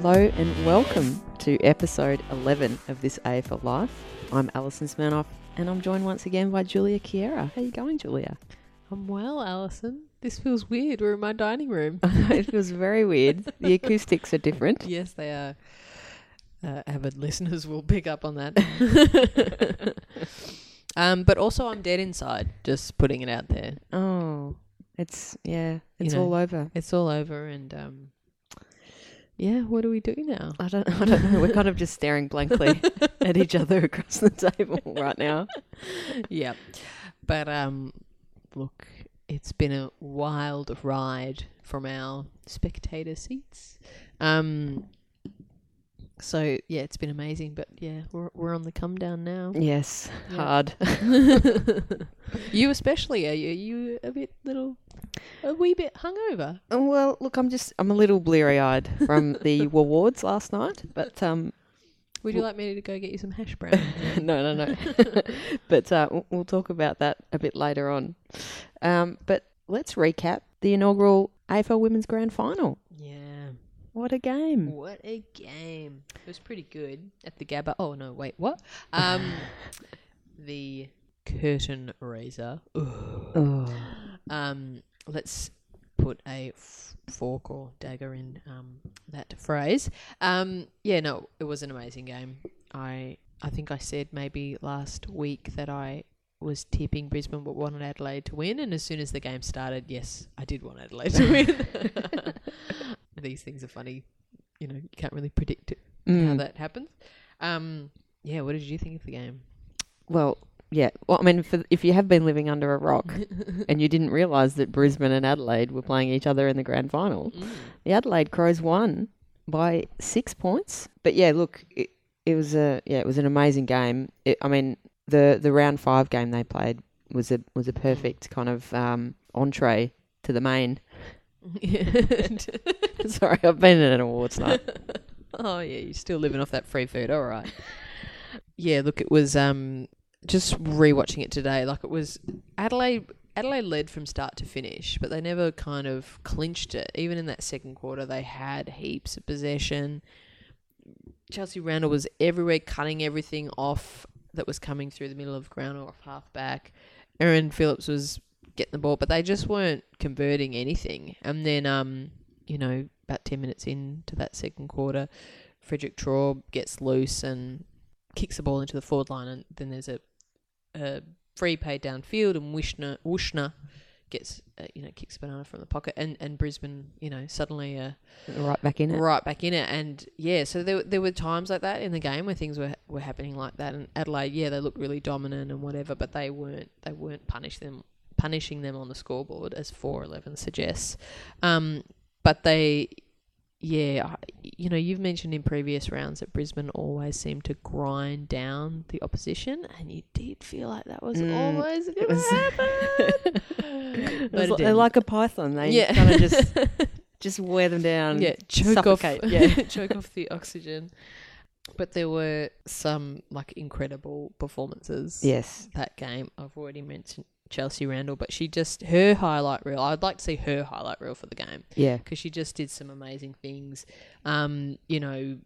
Hello and welcome to episode 11 of This AFL Life. I'm Alison Smirnoff and I'm joined once again by Julia Kiera. How are you going, Julia? I'm well, Alison. This feels weird. We're in my dining room. it feels very weird. The acoustics are different. yes, they are. Uh, avid listeners will pick up on that. um, but also, I'm dead inside. Just putting it out there. Oh, it's, yeah, it's know. all over. It's all over, and um, yeah. What do we do now? I don't, I don't know. We're kind of just staring blankly at each other across the table right now. yeah, but um, look, it's been a wild ride from our spectator seats. Um, so yeah, it's been amazing. But yeah, we're we're on the come down now. Yes, Yeah. hard. you especially are you? Are you a bit little, a wee bit hungover? Oh, Well, look, I'm just, I'm a little bleary eyed from the awards last night, but um, Would you like me to go get you some hash brown? no, no, no. but uh, we'll talk about that a bit later on. Um, but let's recap the inaugural AFL Women's Grand Final. yeah. What a game! What a game! It was pretty good at the Gabba. Oh no, wait, what? Um, the curtain raiser. Oh. Um, let's put a f- fork or dagger in um, that phrase. Um, yeah, no, it was an amazing game. I I think I said maybe last week that I was tipping Brisbane but wanted Adelaide to win, and as soon as the game started, yes, I did want Adelaide to win. These things are funny. You know, you can't really predict it, how Mm. that happens. Um, yeah, what did you think of the game? Well, yeah. Well, I mean, for, if you have been living under a rock and you didn't realise that Brisbane and Adelaide were playing each other in the grand final, Mm. the Adelaide Crows won by six points. But yeah, look, it, it was a yeah, it was an amazing game. It, I mean, the the round five game they played was a was a perfect kind of um, entree to the main. Sorry, I've been in an awards night. oh yeah, you're still living off that free food. All right. yeah, look, it was um just rewatching it today. Like it was Adelaide. Adelaide led from start to finish, but they never kind of clinched it. Even in that second quarter, they had heaps of possession. Chelsea Randall was everywhere, cutting everything off that was coming through the middle of ground or off half back. Erin Phillips was getting the ball, but they just weren't converting anything. And then, um, you know, about 10 minutes into that second quarter, Frederick Traub gets loose and kicks the ball into the forward line. And then there's a, a free paid downfield, and Wishner, Wuetschner gets, uh, you know, kicks a banana from the pocket. And, and Brisbane, you know, suddenly uh, right back in it. right back in it. And yeah, so there there were times like that in the game where things were were happening like that. And Adelaide, yeah, they looked really dominant and whatever, but they weren't they weren't punish them punishing them on the scoreboard as four eleven suggests. Um, but they. Yeah, you know, you've mentioned in previous rounds that Brisbane always seemed to grind down the opposition, and you did feel like that was Mm, always going to happen. It was they're like a python. They yeah, kind of just just wear them down. yeah, choke off, yeah. choke off the oxygen. But there were some like incredible performances. Yes. that game. I've already mentioned Chelsea Randall, but she just her highlight reel. I'd like to see her highlight reel for the game Yeah. because she just did some amazing things. Um, you know,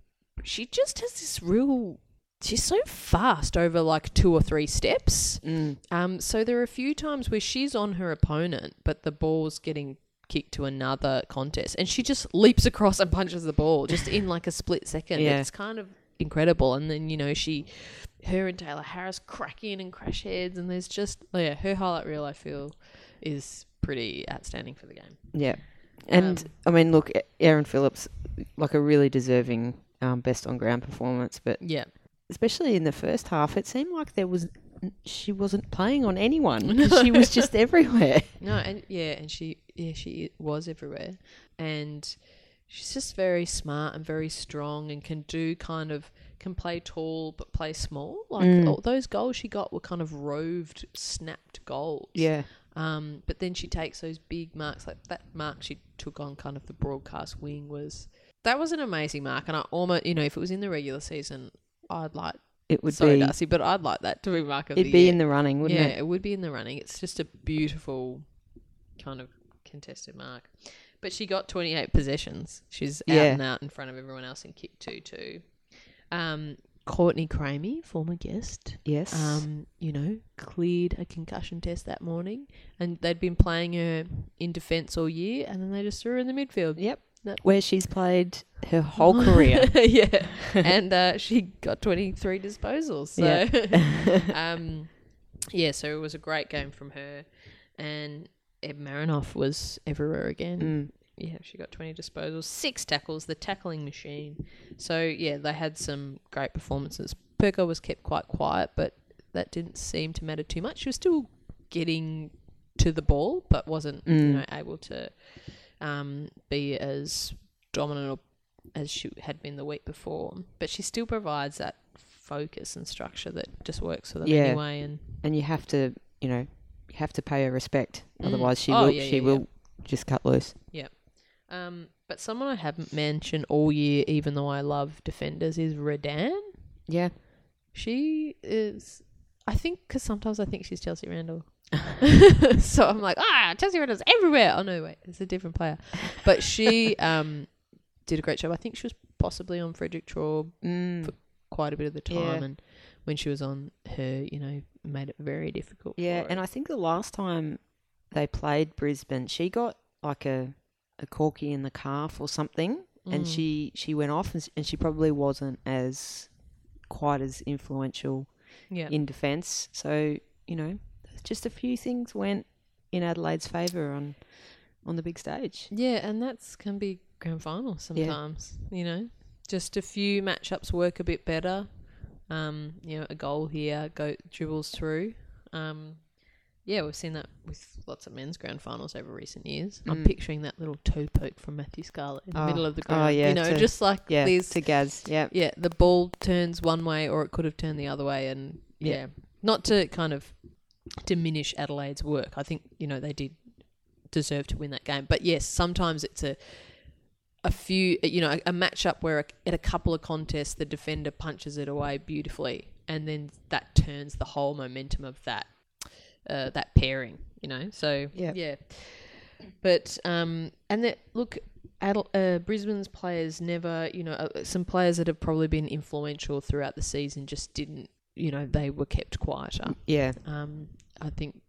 she just has this real. She's so fast over like two or three steps. Mm. Um, so there are a few times where she's on her opponent, but the ball's getting kicked to another contest, and she just leaps across and punches the ball just in like a split second. Yeah. It's kind of incredible. And then you know she, her and Tayla Harris crack in and crash heads, and there's just oh yeah, her highlight reel I feel is pretty outstanding for the game. Yeah. And Um, I mean, look, Erin Phillips, like a really deserving um, best on ground performance, but Yeah, especially in the first half, it seemed like there was she wasn't playing on anyone. she was just everywhere. No, and yeah, and she yeah she was everywhere, and she's just very smart and very strong and can do kind of can play tall but play small. Like Mm. all those goals she got were kind of roved, snapped goals. Yeah. Um, but then she takes those big marks, like that mark she took on kind of the broadcast wing was that was an amazing mark, and I almost you know if it was in the regular season, I'd like It would be. Darcy, but I'd like that to be mark of It'd be year in the running, wouldn't yeah, it? Yeah, it would be in the running. It's just a beautiful kind of contested mark. But she got 28 possessions. She's out Yeah. and out in front of everyone else and kicked two too. Um, Courtney Cramey, former guest, Yes. um, you know, cleared a concussion test that morning, and they'd been playing her in defence all year, and then they just threw her in the midfield. yep. that- Where she's played her whole career. yeah, and uh, she got 23 disposals. So, um, yeah, so it was a great game from her, and Eb Marinoff was everywhere again. Yeah, she got 20 disposals, six tackles, the tackling machine. So, yeah, they had some great performances. Perko was kept quite quiet, but that didn't seem to matter too much. She was still getting to the ball, but wasn't you Mm. know able to um, be as dominant or as she had been the week before. But she still provides that focus and structure that just works for them Yeah. anyway. And And you have to, you know, you have to pay her respect. Mm. Otherwise, she Oh, will. yeah, she yeah, will just cut loose. Um, but someone I haven't mentioned all year, even though I love defenders, is Redan. Yeah. She is. I think because sometimes I think she's Chelsea Randall. so I'm like, ah, Chelsea Randall's everywhere. Oh no, wait, it's a different player. But she um did a great job. I think she was possibly on Frederick Traub Mm. quite a bit of the time, Yeah. and when she was on her, you know, made it very difficult. Yeah, for and. I think the last time they played Brisbane, she got like a a corky in the calf or something, and Mm. she she went off, and, and she probably wasn't as quite as influential yeah, in defence. So you know, just a few things went in Adelaide's favour on on the big stage. yeah, and that's can be grand final sometimes. You know, just a few matchups work a bit better. Um, you know, a goal here go dribbles through. Um, yeah, we've seen that with lots of men's grand finals over recent years. I'm Mm. picturing that little toe poke from Matthew Scarlett in the Oh. middle of the Oh, ground. yeah, you know, to- just like Yeah, these to Gaz. Yeah, yeah, the ball turns one way or it could have turned the other way and yeah. Yeah. Not to kind of diminish Adelaide's work. I think, you know, they did deserve to win that game. But yes, sometimes it's a a few you know, a, a matchup where a, at a couple of contests the defender punches it away beautifully and then that turns the whole momentum of that uh, that pairing, you know. So Yeah. yeah. But um and that look Adel- uh, Brisbane's players never, you know, uh, some players that have probably been influential throughout the season just didn't, you know, they were kept quieter. yeah, Um, I think,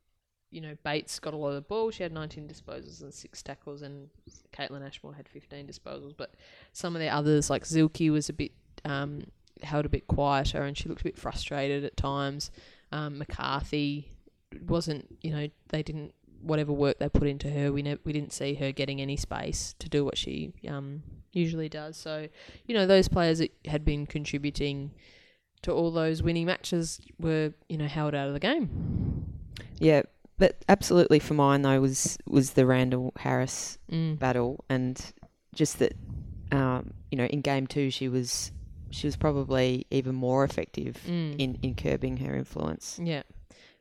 you know, Bates got a lot of the ball. She had 19 disposals and six tackles, and Kaitlyn Ashmore had 15 disposals. But some of the others, like Zielke, was a bit um, held a bit quieter, and she looked a bit frustrated at times. Um, McCarthy wasn't, you know, they didn't whatever work they put into her. We ne- we didn't see her getting any space to do what she um, usually does. So, you know, those players that had been contributing to all those winning matches were, you know, held out of the game. yeah. But absolutely for mine though was was the Randall Harris Mm. battle, and just that, um, you know, in game two she was she was probably even more effective Mm. in in curbing her influence, yeah.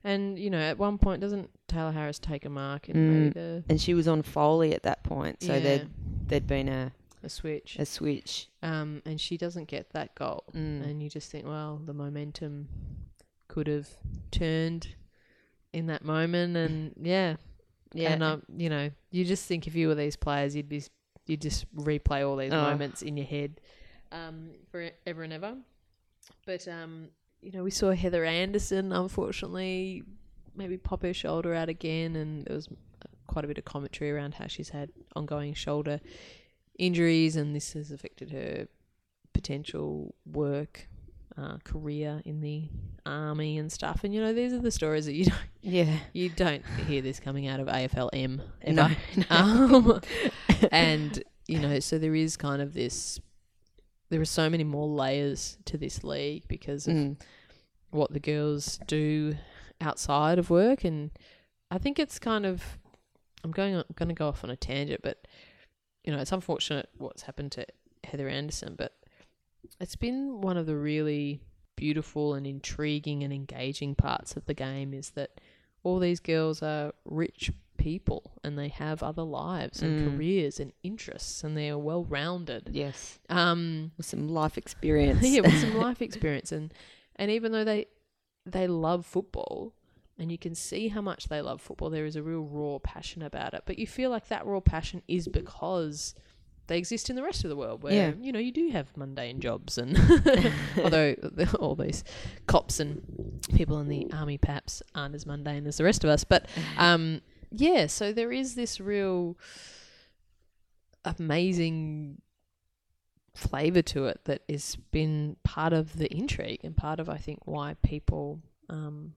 And, you know, at one point, doesn't Tayla Harris take a mark in Mm. maybe the, and she was on Foley at that point, so yeah, there'd there'd been a a switch? a switch. Um, and she doesn't get that goal. Mm. And you just think, well, the momentum could have turned in that moment. And, yeah. Yeah, And, um, you know, you just think if you were these players, you'd be, you'd just replay all these Oh. moments in your head um, forever and ever. But, um, you know, we saw Heather Anderson, unfortunately, maybe pop her shoulder out again. And there was quite a bit of commentary around how she's had ongoing shoulder injuries, and this has affected her potential work, uh, career in the army and stuff. And you know, these are the stories that you don't, yeah, you don't hear this coming out of AFLM ever. no, no. Um, and you know, so there is kind of this. There are so many more layers to this league because of Mm. what the girls do outside of work, and I think it's kind of. I'm going. I'm going to go off on a tangent, but you know, it's unfortunate what's happened to Heather Anderson, but it's been one of the really beautiful and intriguing and engaging parts of the game is that all these girls are rich people and they have other lives and Mm. careers and interests and they are well rounded. yes, Um, with some life experience. yeah, with some life experience and and even though they they love football, and you can see how much they love football. There is a real raw passion about it, but you feel like that raw passion is because they exist in the rest of the world where Yeah. you know you do have mundane jobs and although all these cops and people in the army perhaps aren't as mundane as the rest of us but um yeah so there is this real amazing flavor to it that has been part of the intrigue and part of I think why people um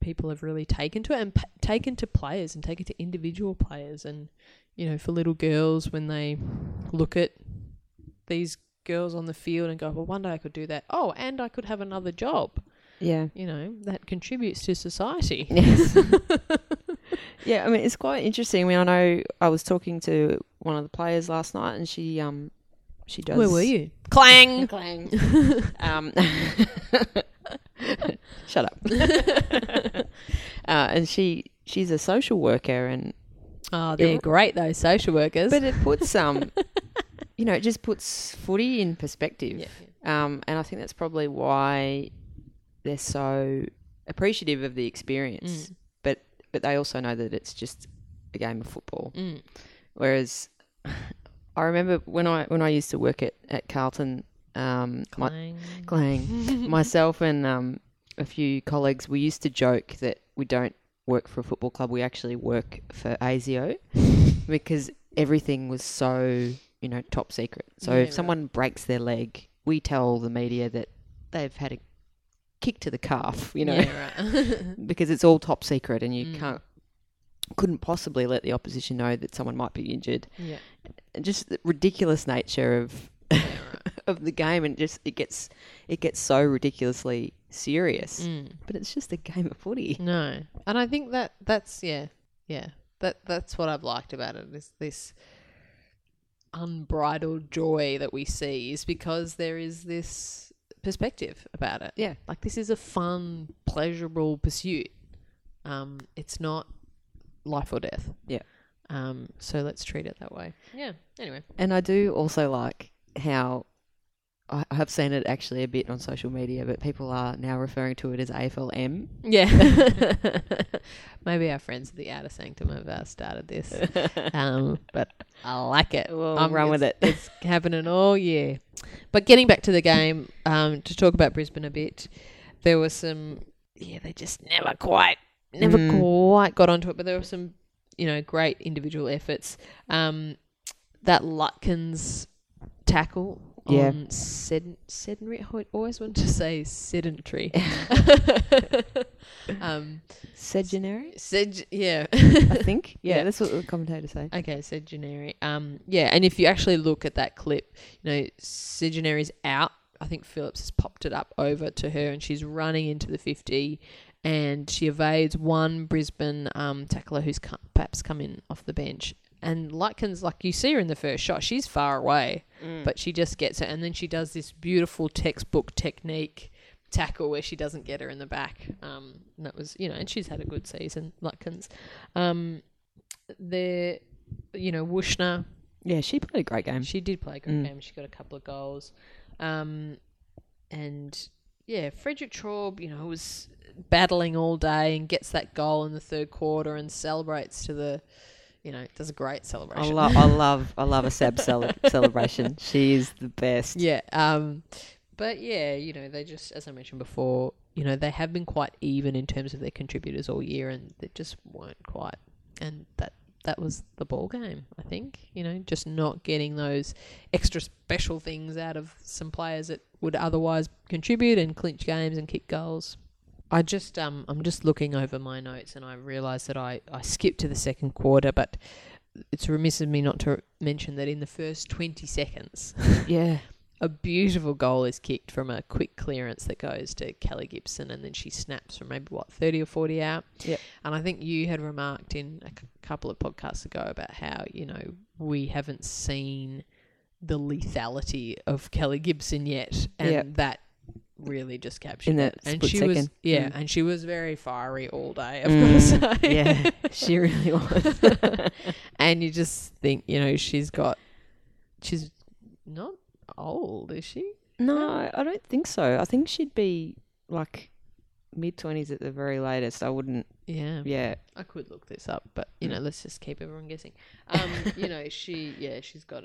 people have really taken to it and p- taken to players and taken to individual players and you know for little girls when they look at these girls on the field and go well one day I could do that oh and I could have another job Yeah. you know that contributes to society Yes. yeah, I mean it's quite interesting. I mean, I know I was talking to one of the players last night, and she um she does. where were you clang Clang. um, shut up. uh, and she she's a social worker, and oh they're Yeah. great those social workers but it puts um, you know, it just puts footy in perspective. yeah, Um, and I think that's probably why they're so appreciative of the experience. Mm. But they also know that it's just a game of football. Mm. Whereas I remember when I when I used to work at at Carlton, um, my, clang Clang, myself and um, a few colleagues, we used to joke that we don't work for a football club. We actually work for ASIO because everything was so you know top secret. So Yeah, if right. someone breaks their leg, we tell the media that they've had a kick to the calf. You know. yeah, right. because it's all top secret and you Mm. can't couldn't possibly let the opposition know that someone might be injured yeah, and just the ridiculous nature of yeah right. of the game and just it gets it gets so ridiculously serious Mm. but it's just a game of footy No, and I think that that's yeah, yeah. That that's what I've liked about it. Is this unbridled joy that we see is because there is this perspective about it. yeah Like this is a fun, pleasurable pursuit. Um, it's not life or death. Yeah. Um, so let's treat it that way. Yeah. Anyway. and i do also like how I have seen it actually a bit on social media, but people are now referring to it as AFLM. Yeah. Maybe our friends at the Outer Sanctum have uh, started this. Um, but I like it. We'll Um, run with it. It's happening all year. But getting back to the game, um, to talk about Brisbane a bit, there were some, yeah, they just never quite, never Mm. quite got onto it. But there were some, you know, great individual efforts. Um, that Lutkins tackle Yeah. on sed- sedentary, I always wanted to say sedentary. um, Sedunary, sed- yeah. I think. Yeah, Yeah. that's what the commentators say. Okay, generic. Um, yeah, and if you actually look at that clip, you know, Sedunary's out. I think Phillips has popped it up over to her, and she's running into the fifty, and she evades one Brisbane um, tackler who's co- perhaps come in off the bench. And Lutkins, like you see her in the first shot, she's far away, but she just gets it, and then she does this beautiful textbook technique tackle where she doesn't get her in the back. Um, and that was, you know, and she's had a good season, Lutkins. Um, there, you know, Wuetschner, Yeah, she played a great game. she did play a great Mm. game. She got a couple of goals. Um, and yeah, Frederick Traub, you know, was battling all day and gets that goal in the third quarter and celebrates to the, you know, does a great celebration. I love, I love, I love a Seb cele- celebration. She is the best. Yeah. Um, but yeah, you know, they just, as I mentioned before, you know, they have been quite even in terms of their contributors all year, and they just weren't quite. And that that was the ball game, I think. You know, just not getting those extra special things out of some players that would otherwise contribute and clinch games and kick goals. I just um I'm just looking over my notes and I realise that I, I skipped to the second quarter, but it's remiss of me not to mention that in the first twenty seconds Yeah. a beautiful goal is kicked from a quick clearance that goes to Kellie Gibson, and then she snaps from maybe what thirty or forty out. Yep. And I think you had remarked in a c- couple of podcasts ago about how you know we haven't seen the lethality of Kellie Gibson yet, and Yep. that really just captured In that it. And she was yeah, Mm. and she was very fiery all day. I've Mm, got to say, yeah, she really was. and you just think you know she's got she's not old, is she? no, I don't think so. I think she'd be like mid twenties at the very latest. I wouldn't. Yeah. Yeah, I could look this up, but you Mm. know, let's just keep everyone guessing. Um, you know, she yeah, she's got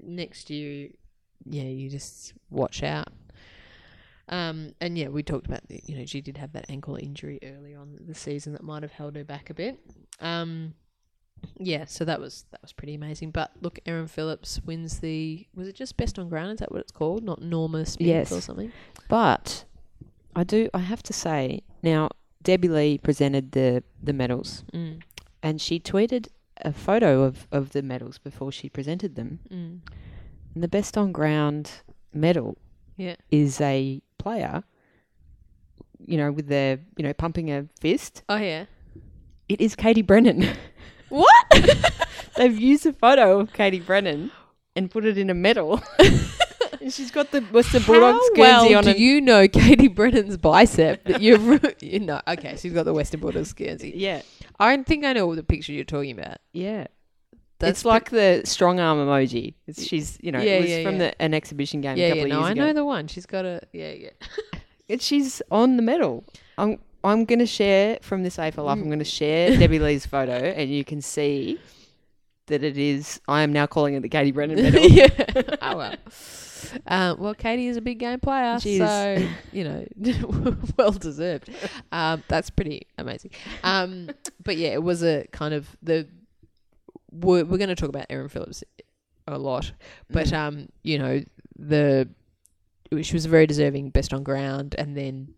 next year. Yeah, you just watch out. Um, and yeah, we talked about the, you know she did have that ankle injury earlier on the season that might have held her back a bit. Um, yeah, so that was that was pretty amazing. But look, Erin Phillips wins the was it just best on ground? Is that what it's called? Not Norma Smith Yes. or something? but I do. I have to say now, Debbie Lee presented the the medals, Mm, and she tweeted a photo of of the medals before she presented them. mm. And the best on ground medal Yeah. is a player. You know, with their you know pumping a fist. Oh yeah. It is Katie Brennan. What? They've used a photo of Katie Brennan and put it in a medal. and she's got the Western Bulldogs How well on do you know Katie Brennan's bicep that you've you know? Okay, she's got the Western Bulldogs Guernsey. Yeah, I don't think I know the picture you're talking about. yeah. That's it's like the strong arm emoji. It's, she's, you know, Yeah, it was yeah, from yeah. The, an exhibition game a yeah, couple yeah. of No, years I ago. know the one. She's got a yeah, yeah. And she's on the medal. I'm, I'm going to share from this AFL Life. Mm. I'm going to share Debbie Lee's photo, and you can see that it is. I am now calling it the Katie Brennan medal. yeah. Oh well. Um, well, Katie is a big game player, is. so you know, well deserved. Um, that's pretty amazing. Um, but yeah, it was a kind of the. We're, we're going to talk about Erin Phillips a lot, but Mm. um, you know, the she was a very deserving best on ground, and then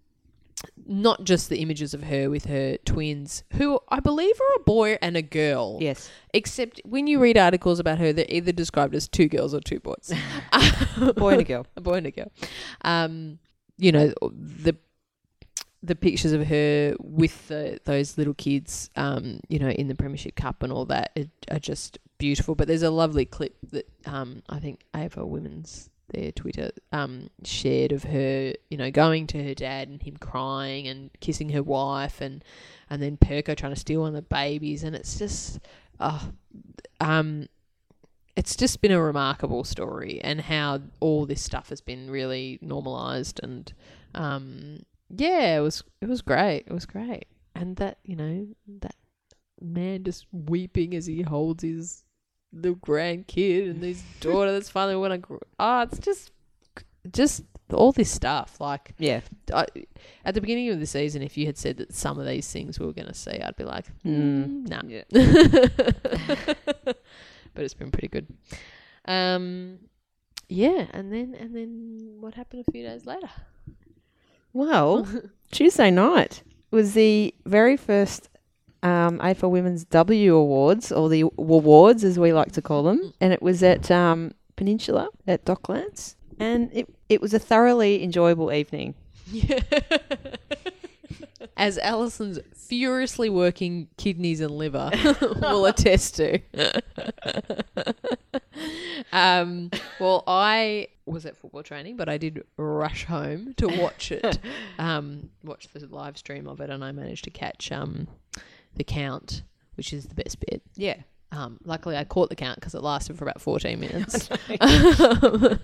not just the images of her with her twins, who I believe are a boy and a girl. yes. Except when you read articles about her, they're either described as two girls or two boys. a Boy and a girl. a boy and a girl. Um, you know the the pictures of her with the, those little kids, um, you know, in the Premiership Cup and all that are, are just beautiful. But there's a lovely clip that um, I think AFL Women's their Twitter um, shared of her, you know, going to her dad and him crying and kissing her wife and and then Perko trying to steal one of the babies and it's just oh um it's just been a remarkable story and how all this stuff has been really normalized and um yeah it was it was great it was great and that you know that man just weeping as he holds his little grandkid and his daughter that's finally when I grew oh it's just just all this stuff like Yeah. I, at the beginning of the season if you had said that some of these things we were going to see I'd be like Mm. mm, nah Yeah. but it's been pretty good. Um, yeah, and then and then what happened a few days later? Well, Tuesday night was the very first um, AFL Women's W Awards, or the awards as we like to call them, and it was at um, Peninsula at Docklands, and it it was a thoroughly enjoyable evening. Yeah. As Alison's furiously working kidneys and liver will attest to. um, well, I was at football training, but I did rush home to watch it, um, watch the live stream of it, and I managed to catch um, the count, which is the best bit. Yeah, Um, luckily, I caught the count because it lasted for about 14 minutes. that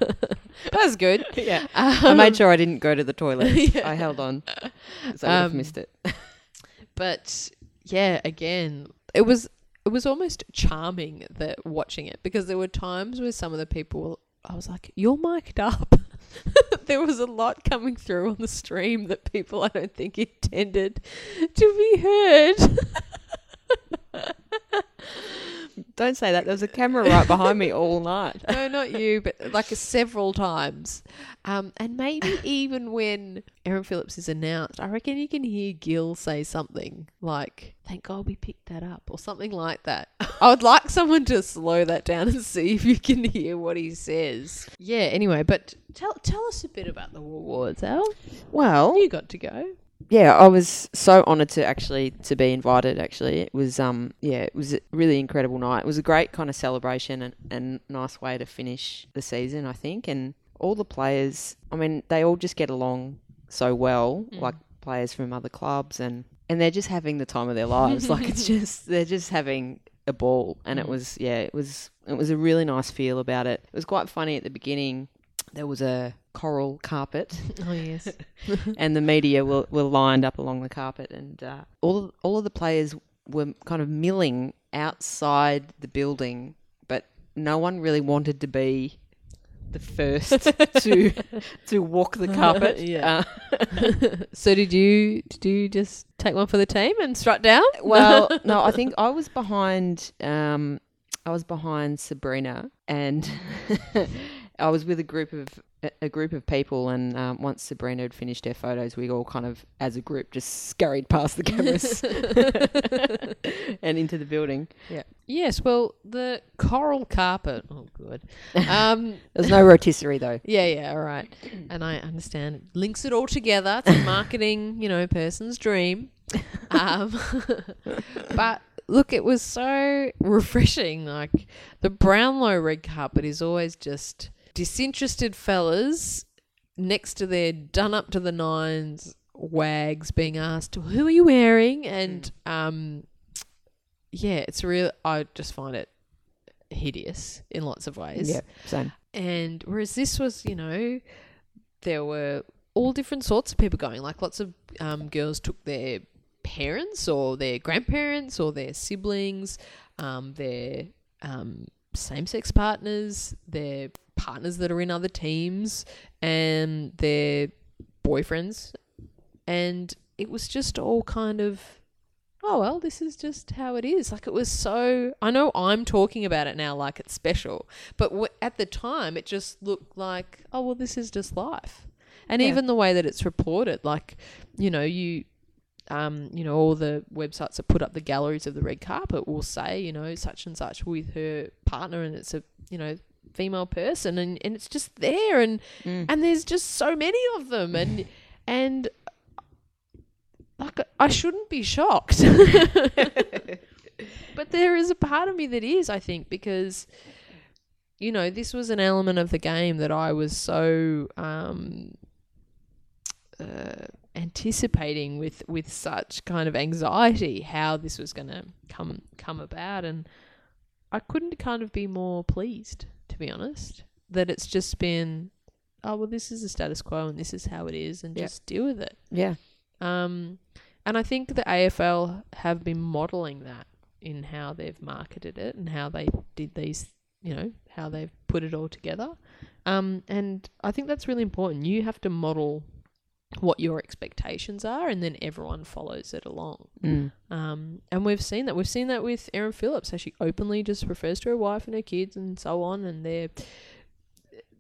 was good. Yeah, Um, I made sure I didn't go to the toilet. Yeah. I held on, so I would have Um, missed it. but yeah, again, it was it was almost charming that watching it because there were times where some of the people I was like, "You're mic'd up." there was a lot coming through on the stream that people I don't think intended to be heard. Don't say that. There was a camera right behind me all night. no, not you, but like several times. Um, and maybe even when Erin Phillips is announced, I reckon you can hear Gil say something like, Thank God we picked that up, or something like that. I would like someone to slow that down and see if you can hear what he says. Yeah, anyway, but tell tell us a bit about the War awards, Al. Well, You got to go. Yeah, I was so honoured to actually to be invited. Actually, it was um yeah, it was a really incredible night. It was a great kind of celebration and, and nice way to finish the season, I think. And all the players, I mean, they all just get along so well, Mm. like players from other clubs, and and they're just having the time of their lives. like it's just they're just having a ball, and it Mm. was yeah, it was it was a really nice feel about it. It was quite funny at the beginning. There was a coral carpet, Oh yes. and the media were, were lined up along the carpet, and uh, all all of the players were kind of milling outside the building, but no one really wanted to be the first to to walk the carpet. Yeah. Uh, so did you did you just take one for the team and strut down? well, no, I think I was behind. Um, I was behind Sabrina, and I was with a group of a group of people. And um, once Sabrina had finished her photos, we all kind of, as a group, just scurried past the cameras and into the building. Yeah. yes. Well, the coral carpet. Oh, good. Um, There's no rotisserie though. Yeah, yeah, all right. And I understand it links it all together. It's a marketing, you know, person's dream. Um, but look, it was so refreshing. Like the Brownlow red carpet is always just disinterested fellas next to their done up to the nines wags being asked, "Who are you wearing?" And um, yeah, it's real. I just find it hideous in lots of ways. Yeah, same. And whereas this was, you know, there were all different sorts of people going. Like lots of um, girls took their parents or their grandparents or their siblings, um, their um, same sex partners, their partners that are in other teams, and their boyfriends. And it was just all kind of oh well this is just how it is like it was so i know i'm talking about it now like it's special but w- at the time it just looked like oh well this is just life and Yeah. even the way that it's reported like you know you um, you know, all the websites that put up the galleries of the red carpet will say, you know, such and such with her partner, and it's a, you know, female person, and, and it's just there, and Mm. and there's just so many of them, and and like I shouldn't be shocked, but there is a part of me that is, I think, because you know this was an element of the game that I was so um, uh, anticipating with with such kind of anxiety how this was going to come come about, and I couldn't kind of be more pleased, to be honest, that it's just been. Oh well, this is the status quo, and this is how it is, and just deal with it. Yeah, Um, and I think the AFL have been modelling that in how they've marketed it and how they did these, you know, how they've put it all together. Um, and I think that's really important. You have to model what your expectations are, and then everyone follows it along. mm. Um, and we've seen that. We've seen that with Erin Phillips, how she openly just refers to her wife and her kids and so on, and there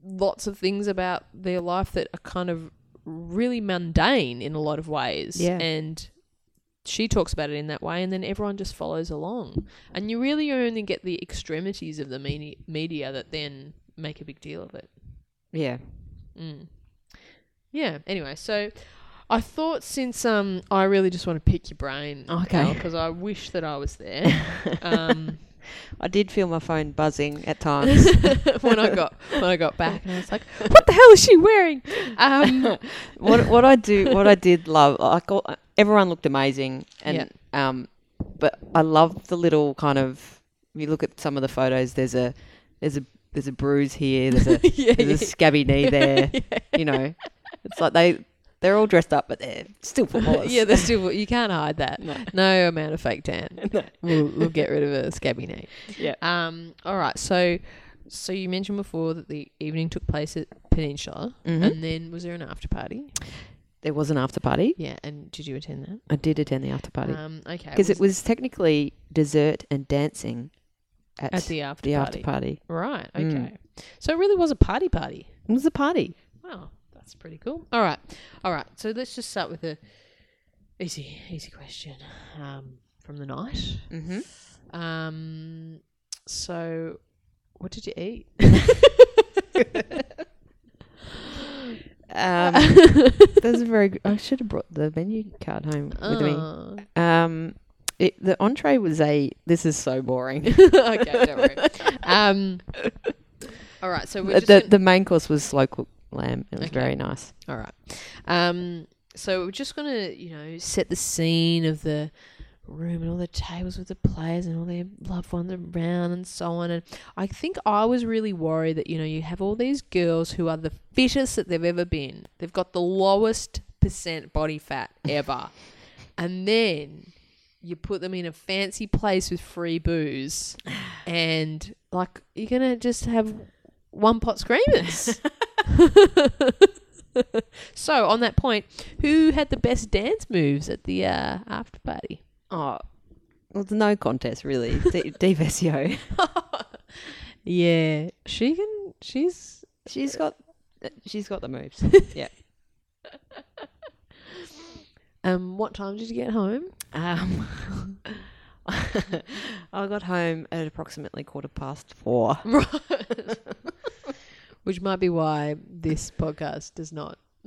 lots of things about their life that are kind of really mundane in a lot of ways. Yeah. And she talks about it in that way, and then everyone just follows along. And you really only get the extremities of the media, media that then make a big deal of it. yeah. Mm. Yeah. Anyway, so I thought since um I really just want to pick your brain, Okay. because I wish that I was there. Um, I did feel my phone buzzing at times. when I got when I got back, and I was like, "What the hell is she wearing?" Um, what what I do what I did love like all, everyone looked amazing and um but I love the little kind of you look at some of the photos there's a there's a there's a bruise here there's a yeah, there's a scabby knee there you know it's like they they're all dressed up but they're still footballers yeah, there's still you can't hide that. No. No amount of fake tan. No. We'll, we'll get rid of a scabby knee. yeah Um. All right. So, so you mentioned before that the evening took place at Peninsula, Mhm. and then was there an after party? there was an after party Yeah. And did you attend that? I did attend the after party Um. Okay. because it was technically dessert and dancing at, at the after the party. after party Right. Mm. Okay. So it really was a party party. it was a party Wow, that's pretty cool. All right, all right. So let's just start with a easy, easy question um, from the night. mm-hmm. Um, so what did you eat? um That's a very. Good, I should have brought the menu card home with me. Oh. Um, it, the entree was a. This is so boring. okay, don't worry. Um, all right. So just the, the main course was slow cooked lamb. It was Okay. very nice. All right. Um, so we're just gonna, you know, set the scene of the room and all the tables with the players and all their loved ones around and so on. And I think I was really worried that, you know, you have all these girls who are the fittest that they've ever been. They've got the lowest percent body fat ever. and then you put them in a fancy place with free booze and like you're going to just have one pot screamers. so on that point, who had the best dance moves at the uh, after party? Oh, well, it's no contest really. D-. Yeah, she can. She's She's got, she's got the moves. yeah. um. What time did you get home? Um, I got home at approximately quarter past four. Right. Which might be why this podcast does not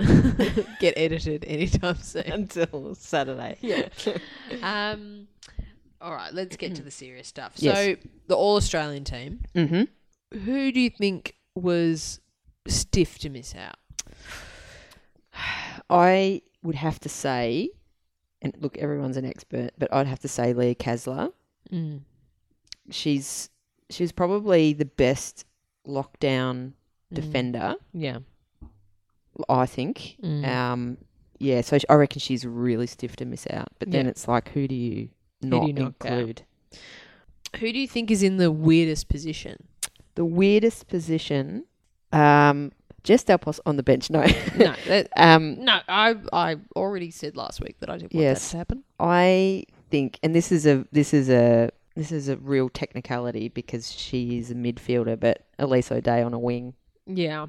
get edited anytime soon. until Saturday. Yeah. Um. All right. Let's get to the serious stuff. Yes. So the All Australian team. Mm-hmm. Who do you think was stiff to miss out? I would have to say, and look, everyone's an expert, but I'd have to say Leah Kaslar. Mm. She's she's probably the best lockdown. Defender, Yeah. I think. Mm. Um, yeah, so I reckon she's really stiff to miss out. But then Yeah. it's like, who do you do not you knock out? include? Who do you think is in the weirdest position? The weirdest position, um, Jess Dal Pos on the bench. No, No, that, um, no. I I already said last week that I didn't want Yes. that to happen. I think, and this is a this is a this is a real technicality because she is a midfielder, but Elise O'Dea on a wing. Yeah,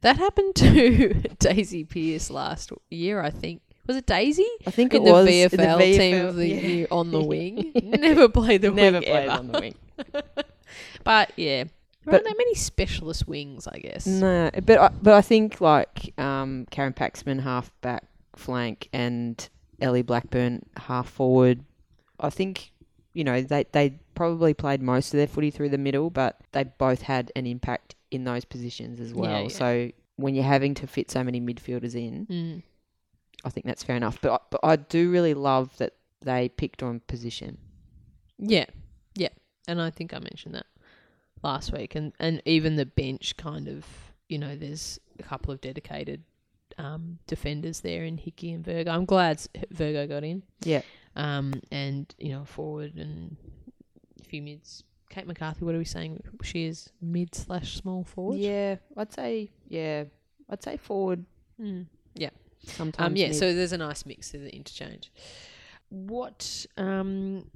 that happened to Daisy Pearce last year. I think was it Daisy I think in it the was VFL, in the team of the yeah. year on the wing. Never played the Never wing Never played ever. on the wing. But yeah, there aren't that many specialist wings, I guess. No, but I, but I think like um, Karen Paxman half back flank and Ellie Blackburn half forward. I think you know they they probably played most of their footy through the middle, but they both had an impact in those positions as well. yeah. So when you're having to fit so many midfielders in, Mm. I think that's fair enough. But I- but I do really love that they picked on position. Yeah, yeah, and I think I mentioned that last week, and and even the bench kind of, you know, there's a couple of dedicated um, defenders there in Hickey and Virgo. I'm glad Virgo got in. Yeah. Um, and you know, forward and a few mids. Kate McCarthy, what are we saying? She is mid slash small forward. Yeah, I'd say yeah, I'd say forward Mm. sometimes. Um, yeah, mid. so there's a nice mix of the interchange. What um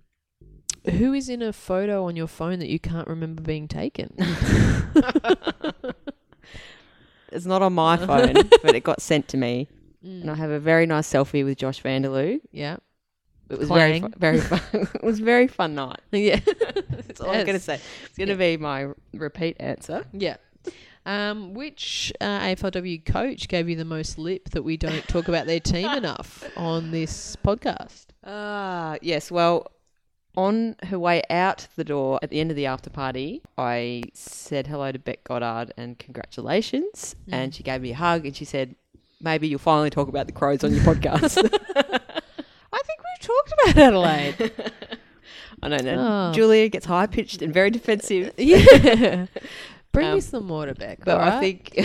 who is in a photo on your phone that you can't remember being taken? it's not on my phone, but it got sent to me, Mm. and I have a very nice selfie with Josh Vanderloo. Yeah. It was very Clang. fu- very fun. it was very fun night. Yeah. That's all I'm gonna say. It's gonna be my repeat answer. Yeah. Um, which uh, AFLW coach gave you the most lip that we don't talk about their team enough on this podcast? Ah, yes. Well, on her way out the door at the end of the after party, I said hello to Bec Goddard and congratulations. Mm. And she gave me a hug and she said, maybe you'll finally talk about the Crows on your podcast. I think we've talked about Adelaide. I know. No. Oh. Julia gets high pitched and very defensive. yeah. Bring me Um, some water back. But I think,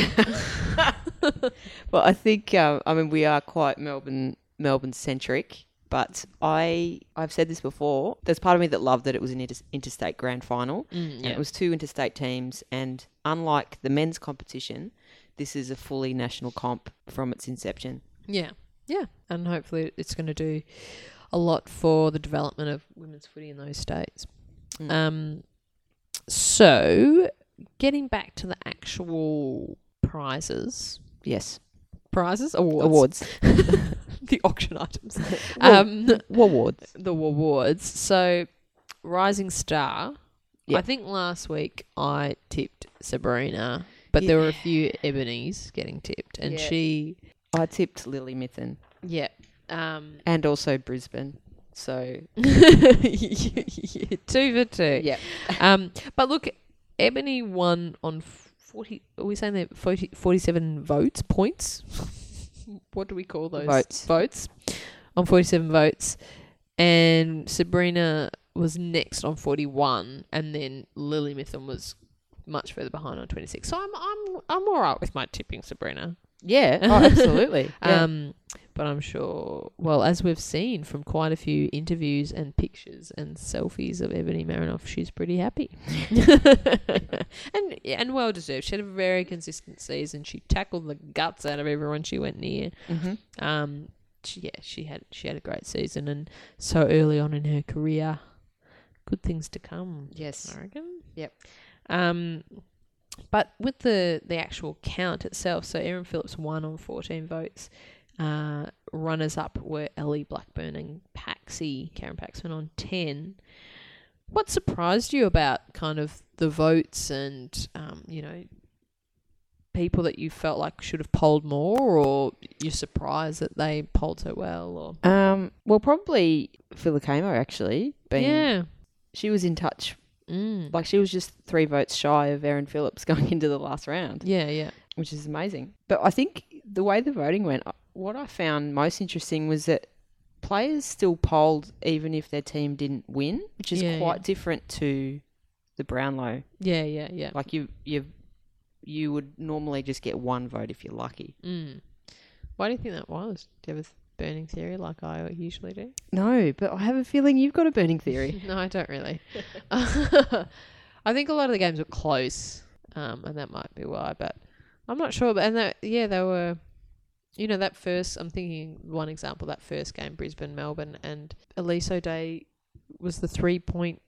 well, I think, um, I mean, we are quite Melbourne Melbourne centric. But I, I've said this before. There's part of me that loved that it was an inter- interstate grand final. Mm, And yeah. it was two interstate teams, and unlike the men's competition, this is a fully national comp from its inception. Yeah, yeah, and hopefully it's going to do a lot for the development of women's footy in those states. Mm. Um, so getting back to the actual prizes, Yes, prizes, awards, awards, the auction items, um, awards. the awards. So, Rising Star. Yeah. I think last week I tipped Sabrina, but there were a few Ebony's getting tipped, and Yeah. she, I tipped Lily Mithen yeah, um, and also Brisbane. So two for two. yeah, Um, but look, Ebony won on forty. Are we saying that 40, 47 votes points? what do we call those Votes. Votes on forty-seven votes. and Sabrina was next on 41, and then Lily Mithen was much further behind on 26. So I'm I'm I'm all right with my tipping Sabrina. Yeah, oh, absolutely. Yeah. Um, but I'm sure, well, as we've seen from quite a few interviews and pictures and selfies of Ebony Marinoff, she's pretty happy, and and well deserved. She had a very consistent season. She tackled the guts out of everyone she went near. Mhm. Um, she, yeah, she had she had a great season, and so early on in her career, good things to come. Yes. I reckon. Yep. Um, but with the the actual count itself, so Erin Phillips won on fourteen votes. Uh, runners up were Ellie Blackburn and Paxi, Karen Paxman on ten. What surprised you about kind of the votes and um, you know people that you felt like should have polled more, or you're surprised that they polled so well, or Um, well, probably Philocamo actually. Being, yeah, She was in touch. mm. Like she was just three votes shy of Erin Phillips going into the last round, yeah, yeah, which is amazing. But I think the way the voting went, what I found most interesting was that players still polled even if their team didn't win, which is Yeah, quite yeah. different to the Brownlow. yeah, yeah, yeah. Like you, you, you would normally just get one vote if you're lucky. Mm. Why do you think that was? Do you have a burning theory like I usually do? No, but I have a feeling you've got a burning theory. no, I don't really. I think a lot of the games were close, um, and that might be why. But I'm not sure. But and that, yeah, they were. You know that first. I'm thinking one example. That first game, Brisbane, Melbourne, and Elise O'Dea was the three point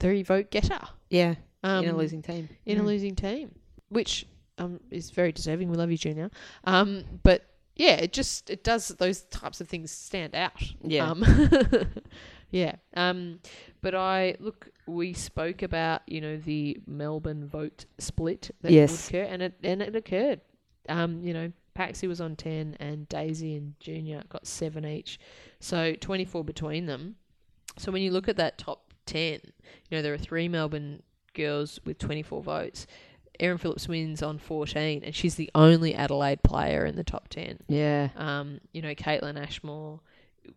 three vote getter. yeah, Um, in a losing team. in a Mm. losing team, which um is very deserving. We love you, Junior. Um, but yeah, it just it does those types of things stand out. Yeah. Um, yeah. Um, but I look. We spoke about you know the Melbourne vote split that Yes. would occur, and it and it occurred. Um, you know, Paxi was on ten, and Daisy and Junior got seven each, so twenty four between them. So when you look at that top ten, you know there are three Melbourne girls with twenty four votes. Erin Phillips wins on 14, and she's the only Adelaide player in the top 10. Yeah. Um, you know, Kaitlyn Ashmore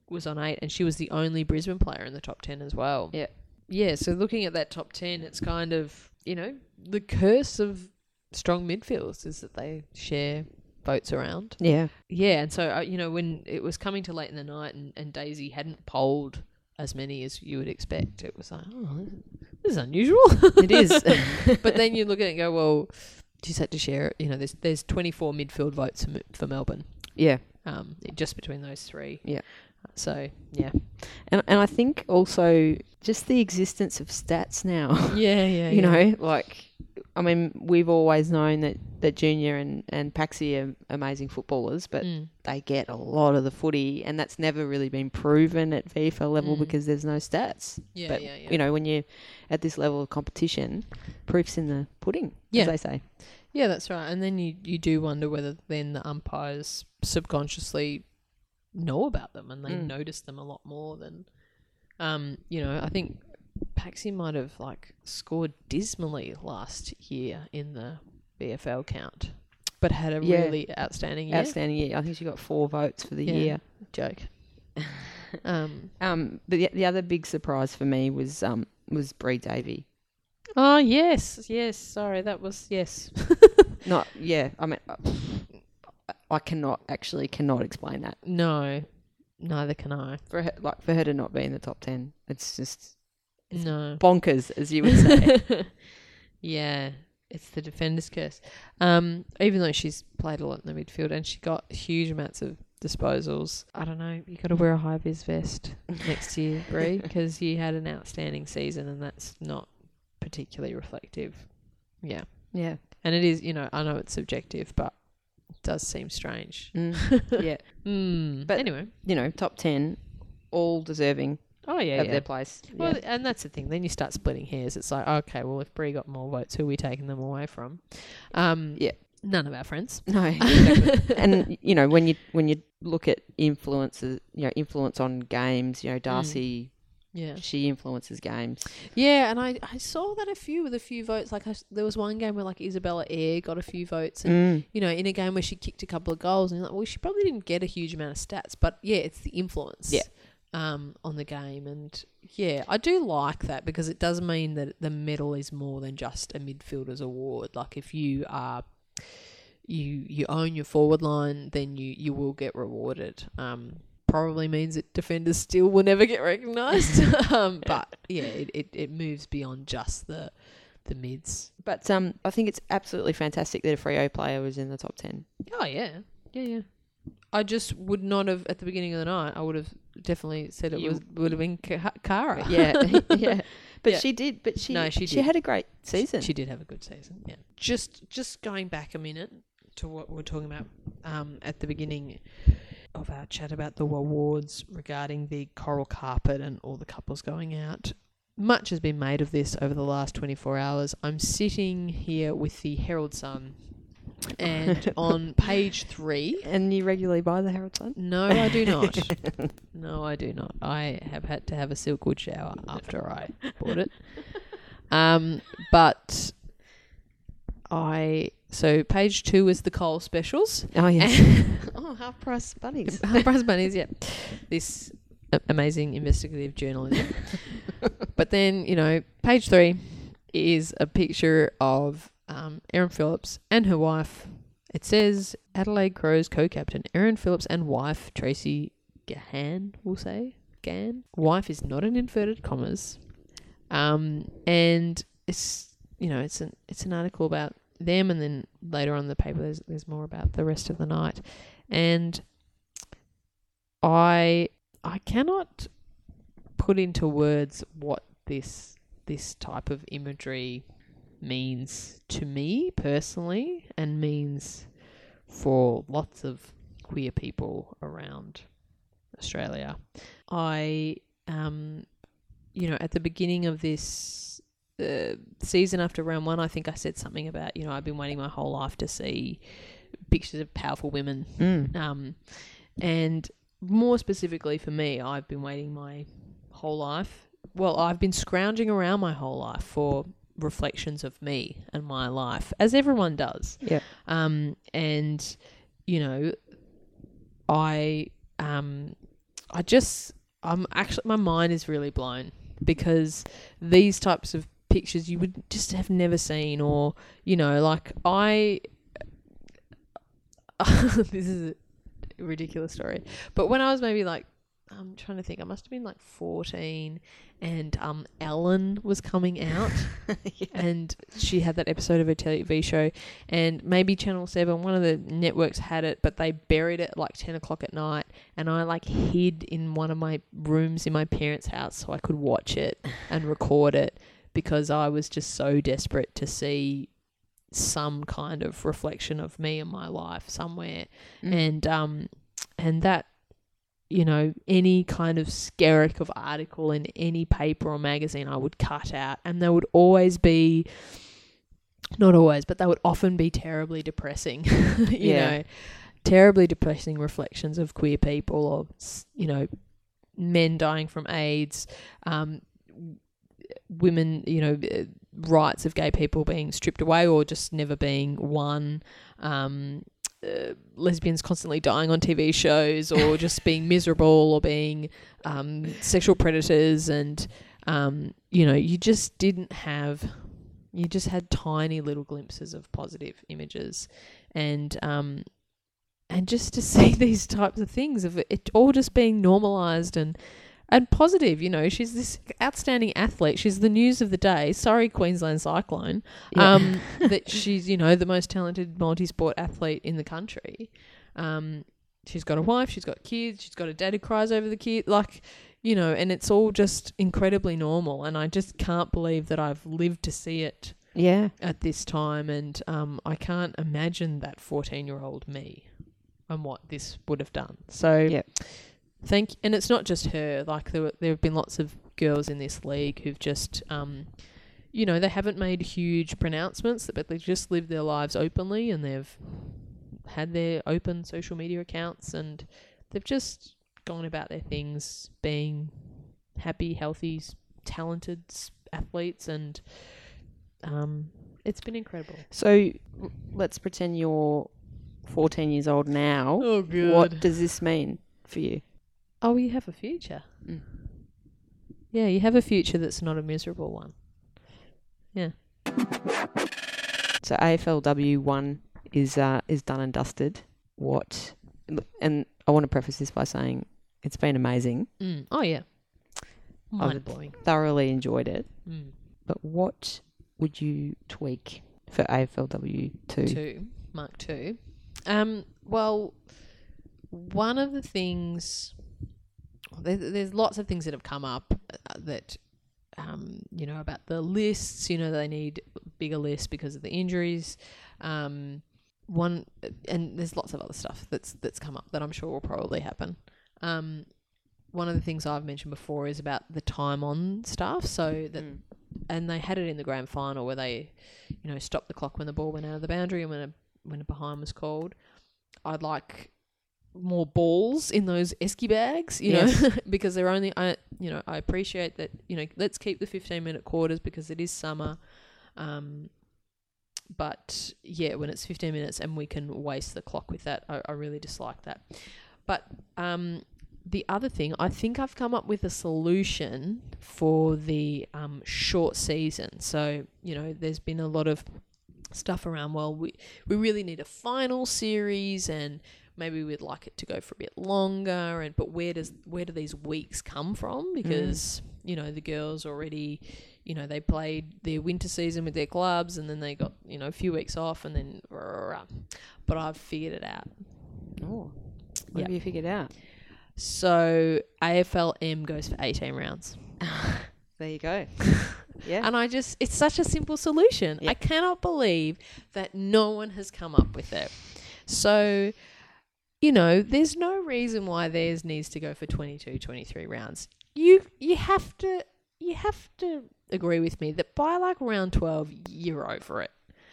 was on eight, and she was the only Brisbane player in the top 10 as well. Yeah. Yeah, so looking at that top 10, it's kind of, you know, the curse of strong midfields is that they share votes around. Yeah. Yeah, and so, uh, you know, when it was coming to late in the night and, and Daisy hadn't polled as many as you would expect, it was like, oh, this is unusual. It is. but then you look at it and go, well, she's had to share it. You know, there's there's 24 midfield votes for, for Melbourne, yeah. um, just between those three. Yeah. So yeah, And and I think also just the existence of stats now. yeah, yeah. you know, like I mean, we've always known that, that Junior and, and Paxi are amazing footballers, but Mm. they get a lot of the footy, and that's never really been proven at VFL level Mm. because there's no stats. yeah, but yeah, yeah. you know, when you're at this level of competition, proof's in the pudding, Yeah. as they say. yeah, that's right. And then you you do wonder whether then the umpires subconsciously know about them and they Mm. notice them a lot more than, um, you know, I think Paxi might have like scored dismally last year in the VFL count, but had a Yeah. really outstanding year. Outstanding year. I think she got four votes for the Yeah. year. Joke. um. Um, but the, the other big surprise for me was um was Bree Davey. Oh yes, yes. Sorry, that was yes. Not yeah. I mean, I, I cannot actually cannot explain that no, neither can I. for her, like for her to not be in the top ten. It's just no. bonkers, as you would say. yeah, it's the defender's curse. Um, even though she's played a lot in the midfield and she got huge amounts of disposals, I don't know. You got to wear a high vis vest next year, Bree, because you had an outstanding season, and that's not particularly reflective. Yeah, yeah. and it is. You know, I know it's subjective, but it does seem strange. Mm, yeah. Mm. But- But anyway, You know, top ten, all deserving oh yeah, of yeah. their place. Well, yeah. and that's the thing. Then you start splitting hairs. It's like, okay, well, if Bree got more votes, who are we taking them away from? Um, Yeah. none of our friends. No, exactly. and you know when you when you look at influences, you know, influence on games. You know, Darcy, Yeah, she influences games. yeah, and I, I saw that a few with a few votes. Like I there was one game where like Isabella Air got a few votes, and Mm. you know, in a game where she kicked a couple of goals, and you're like, well, she probably didn't get a huge amount of stats, but yeah, it's the influence. Yeah. Um, on the game. And yeah, I do like that because it does mean that the medal is more than just a midfielder's award. Like if you are you you own your forward line, then you you will get rewarded. Um, probably means that defenders still will never get recognised. um, but yeah, it, it, it moves beyond just the the mids. But um, I think it's absolutely fantastic that a Freo player was in the top ten. Oh yeah, yeah, yeah. I just would not have at the beginning of the night. I would have definitely said it You- was would have been Ka- Kara. Yeah, yeah. But Yeah. she did. But she No, she she did. had a great season. She did have a good season. Yeah. Just just going back a minute to what we were talking about um, at the beginning of our chat about the awards regarding the coral carpet and all the couples going out. Much has been made of this over the last 24 hours. I'm sitting here with the Herald Sun, and on page three, and you regularly buy the Herald Sun. no, I do not. no, I do not. I have had to have a silkwood shower after I bought it. Um, but I so page two is the Coles specials. Oh yes. oh, half price bunnies. half price bunnies, yeah. This amazing investigative journalism. but then you know, page three is a picture of um, Erin Phillips and her wife. It says Adelaide Crows co-captain Erin Phillips and wife Tracy Gahan. We'll say Gan. Wife is not in inverted commas. Um, and it's you know it's an it's an article about them, and then later on the paper there's there's more about the rest of the night, and I I cannot put into words what this this type of imagery means to me personally and means for lots of queer people around Australia. I um you know at the beginning of this uh, season after round 1 I think I said something about you know I've been waiting my whole life to see pictures of powerful women Mm. um, and more specifically for me, I've been waiting my whole life. Well, I've been scrounging around my whole life for reflections of me and my life, as everyone does. Yeah. Um, and you know, I um, I just I'm actually my mind is really blown because these types of pictures you would just have never seen, or you know, like I. this is a ridiculous story, but when I was maybe like I'm trying to think. I must have been like 14, and um, Ellen was coming out, and she had that episode of her TV show, and maybe Channel Seven, one of the networks had it, but they buried it at like 10 o'clock at night, and I like hid in one of my rooms in my parents' house so I could watch it and record it because I was just so desperate to see some kind of reflection of me and my life somewhere Mm. and um and that you know any kind of skerrick of article in any paper or magazine I would cut out and there would always be not always but they would often be terribly depressing you Yeah. know terribly depressing reflections of queer people or you know men dying from AIDS um women you know uh, rights of gay people being stripped away or just never being won um uh, lesbians constantly dying on TV shows or just being miserable or being um, sexual predators and um, you know you just didn't have you just had tiny little glimpses of positive images. And um, and just to see these types of things of it all just being normalized and and positive you know she's this outstanding athlete she's the news of the day sorry Queensland Cyclone Yeah. um, that she's you know the most talented multi-sport athlete in the country. Um, she's got a wife, she's got kids, she's got a dad who cries over the kid, like you know, and it's all just incredibly normal. And I just can't believe that I've lived to see it yeah. at this time, and um, I can't imagine that fourteen-year-old me and what this would have done. So Yep. Thank, and it's not just her. Like there, were, there have been lots of girls in this league who've just, um, you know, they haven't made huge pronouncements, but they just live their lives openly, and they've had their open social media accounts, and they've just gone about their things, being happy, healthy, talented athletes, and um, it's been incredible. So let's pretend you're 14 years old now. Oh, What does this mean for you? Oh, you have a future. Mm. Yeah, you have a future that's not a miserable one. Yeah. So AFLW one is uh, is done and dusted. What? And I want to preface this by saying it's been amazing. Mm. Oh yeah, I mind blowing. Thoroughly enjoyed it. Mm. But what would you tweak for AFLW two? Two, Mark two. Um, well, one of the things there, there's lots of things that have come up uh, that um, you know about the lists. You know they need bigger lists because of the injuries. Um, one and there's lots of other stuff that's that's come up that I'm sure will probably happen. Um, one of the things I've mentioned before is about the time on stuff. So that Mm. and they had it in the grand final where they, you know, stopped the clock when the ball went out of the boundary and when a when a behind was called. I'd like more balls in those esky bags, you Yes. know, because they're only. I you know I appreciate that you know let's keep the fifteen minute quarters because it is summer, um, but yeah, when it's fifteen minutes and we can waste the clock with that, I, I really dislike that. But um, the other thing, I think I've come up with a solution for the um, short season. So, you know, there's been a lot of stuff around, well, we, we really need a final series and maybe we'd like it to go for a bit longer and but where does where do these weeks come from mm. because you know the girls already you know they played their winter season with their clubs and then they got you know a few weeks off and then but I've figured it out Oh, what Yeah. have you figured out? So AFLM goes for 18 rounds. There you go. yeah. And I just, it's such a simple solution. Yeah. I cannot believe that no one has come up with it. So, you know, there's no reason why theirs needs to go for 22, 23 rounds. You, you have to, you have to agree with me that by like round 12, you're over it.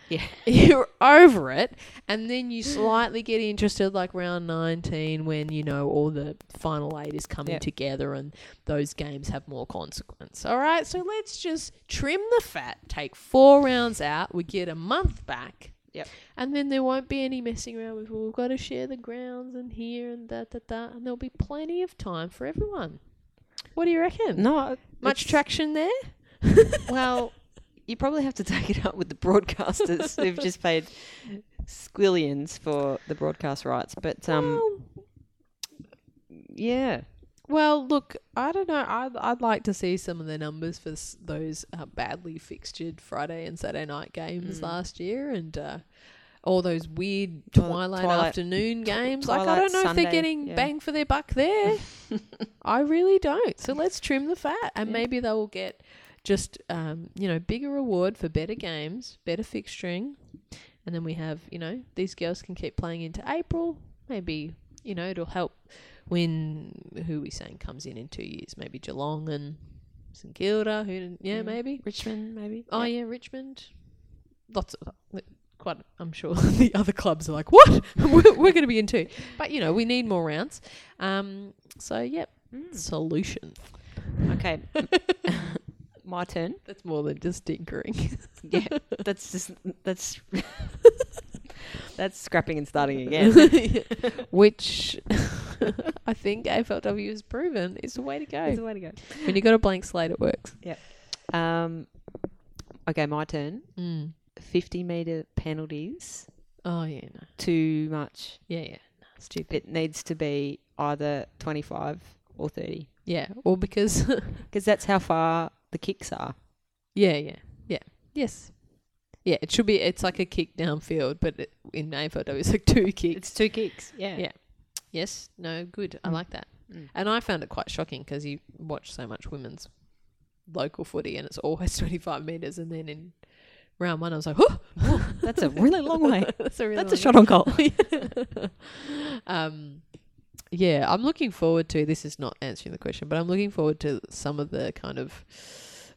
Yeah. You're over it. And then you slightly get interested like round 19 when, you know, all the final eight is coming Yep. together and those games have more consequence. All right. So let's just trim the fat, take four rounds out. We get a month back. Yep. And then there won't be any messing around with, well, we've got to share the grounds and here and da da da. And there'll be plenty of time for everyone. What do you reckon? no, Much traction there? Well, you probably have to take it up with the broadcasters who've just paid squillions for the broadcast rights. But um, Well, yeah, Well, look, I don't know. I'd, I'd like to see some of the numbers for s- those uh, badly fixtured Friday and Saturday night games Mm. last year and uh, all those weird Twil- twilight, Twilight- afternoon games. like, I Twilight don't know if Sunday, they're getting yeah. bang for their buck there. I really don't. So let's trim the fat and Yeah. maybe they will get just, um, you know, bigger reward for better games, better fixturing. And then we have, you know, these girls can keep playing into April. Maybe, you know, it'll help when who we saying comes in in two years? Maybe Geelong and St Kilda. Who? Yeah, Mm. maybe. Richmond maybe. Oh Yep. yeah, Richmond. Lots of quite. I'm sure the other clubs are like, what? we're, we're going to be in two, but you know, we need more rounds. Um. So yep, Mm. solution. Okay, my turn. That's more than just tinkering. Yeah, that's just that's that's scrapping and starting again. Which I think AFLW has proven is the way to go. a way to go. When you've got a blank slate, it works. Um, okay, my turn. Mm. Fifty meter penalties. Oh yeah, no, Too much. yeah, yeah, no, stupid. It needs to be either twenty five or thirty Yeah, or because because that's how far the kicks are. Yeah, yeah, yeah. Yes. Yeah, it should be. It's like a kick downfield, but it, in AFLW it's like two kicks. It's two kicks. Yeah. Yeah. yes, no, good. I Mm. like that. Mm. And I found it quite shocking because you watch so much women's local footy, and it's always twenty five meters, and then in round one, I was like, oh, That's a really long way. that's a really That's a shot on goal. um, yeah, I'm looking forward to. This is not answering the question, but I'm looking forward to some of the kind of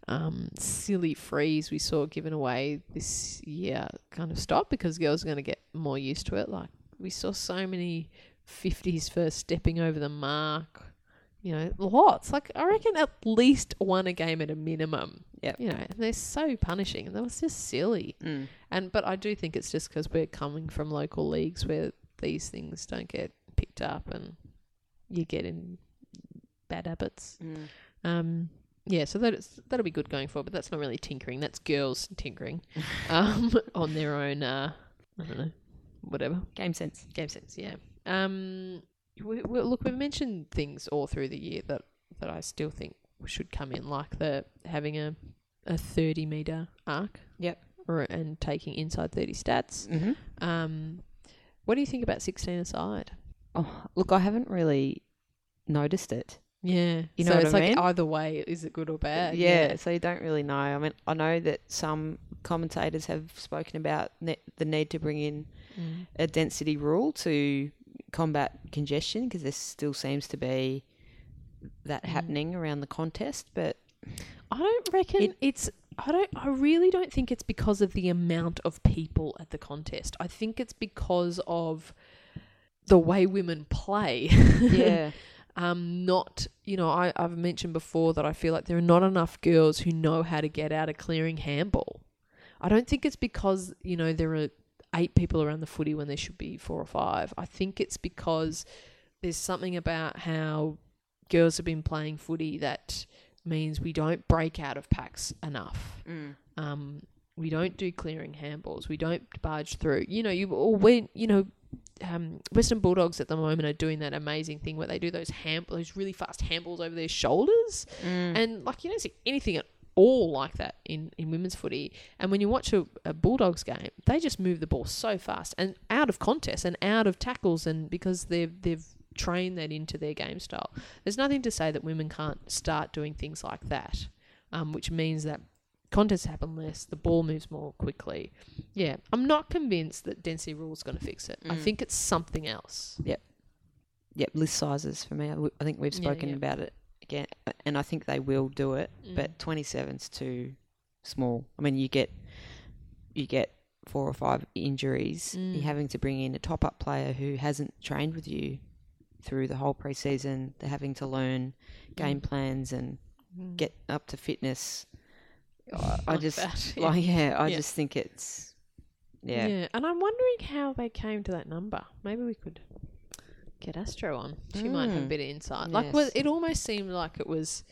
um, silly freeze we saw given away this year kind of stop because girls are going to get more used to it. Like we saw so many 50s first stepping over the mark. You know, lots. Like I reckon at least one a game at a minimum. Yeah. You know, and they're so punishing, and that was just silly. Mm. And but I do think it's just because we're coming from local leagues where these things don't get picked up, and you get in bad habits. Mm. Um, yeah, so that's that'll be good going forward, but that's not really tinkering. That's girls tinkering um, on their own. Uh, I don't know, whatever Game sense. game sense. Yeah. Um, we, we, look, we've mentioned things all through the year that that I still think should come in, like the having a a thirty meter arc. Yep. Or and taking inside thirty stats. Mm-hmm. Um, what do you think about sixteen aside? Oh, look, I haven't really noticed it. Yeah, You so know what it's I like either way, is it good or bad? yeah, so you don't really know. I mean, I know that some commentators have spoken about ne- the need to bring in Mm. a density rule to combat congestion because there still seems to be that Mm. happening around the contest. But I don't reckon It- it's. I don't. I really don't think it's because of the amount of people at the contest. I think it's because of the way women play. yeah, um, not you know. I, I've mentioned before that I feel like there are not enough girls who know how to get out of clearing handball. I don't think it's because you know there are eight people around the footy when there should be four or five. I think it's because there's something about how girls have been playing footy that means we don't break out of packs enough. mm. Um, we don't do clearing handballs. We don't barge through. You know, you or when you know, um, Western Bulldogs at the moment are doing that amazing thing where they do those hand those really fast handballs over their shoulders, Mm. and like you don't see anything at all like that in, in women's footy. And when you watch a, a Bulldogs game, they just move the ball so fast and out of contest and out of tackles, and because they've they've trained that into their game style. There's nothing to say that women can't start doing things like that, um, which means that contests happen less, the ball moves more quickly. Yeah, I'm not convinced that density rule is going to fix it. I Mm. think it's something else. Yep, Yep, list sizes for me. I w- I think we've Yeah, spoken yeah. about it again, and I think they will do it. Mm. But 27's too small. I mean, you get you get four or five injuries. Mm. You're having to bring in a top up player who hasn't trained with you through the whole preseason. They're having to learn game plans and Mm. get up to fitness. I, I just that, yeah. like yeah, I Yeah. just think it's yeah. Yeah, and I'm wondering how they came to that number. Maybe we could get Astro on. She might have a Mm. bit of insight. Like, was, it almost seemed like it was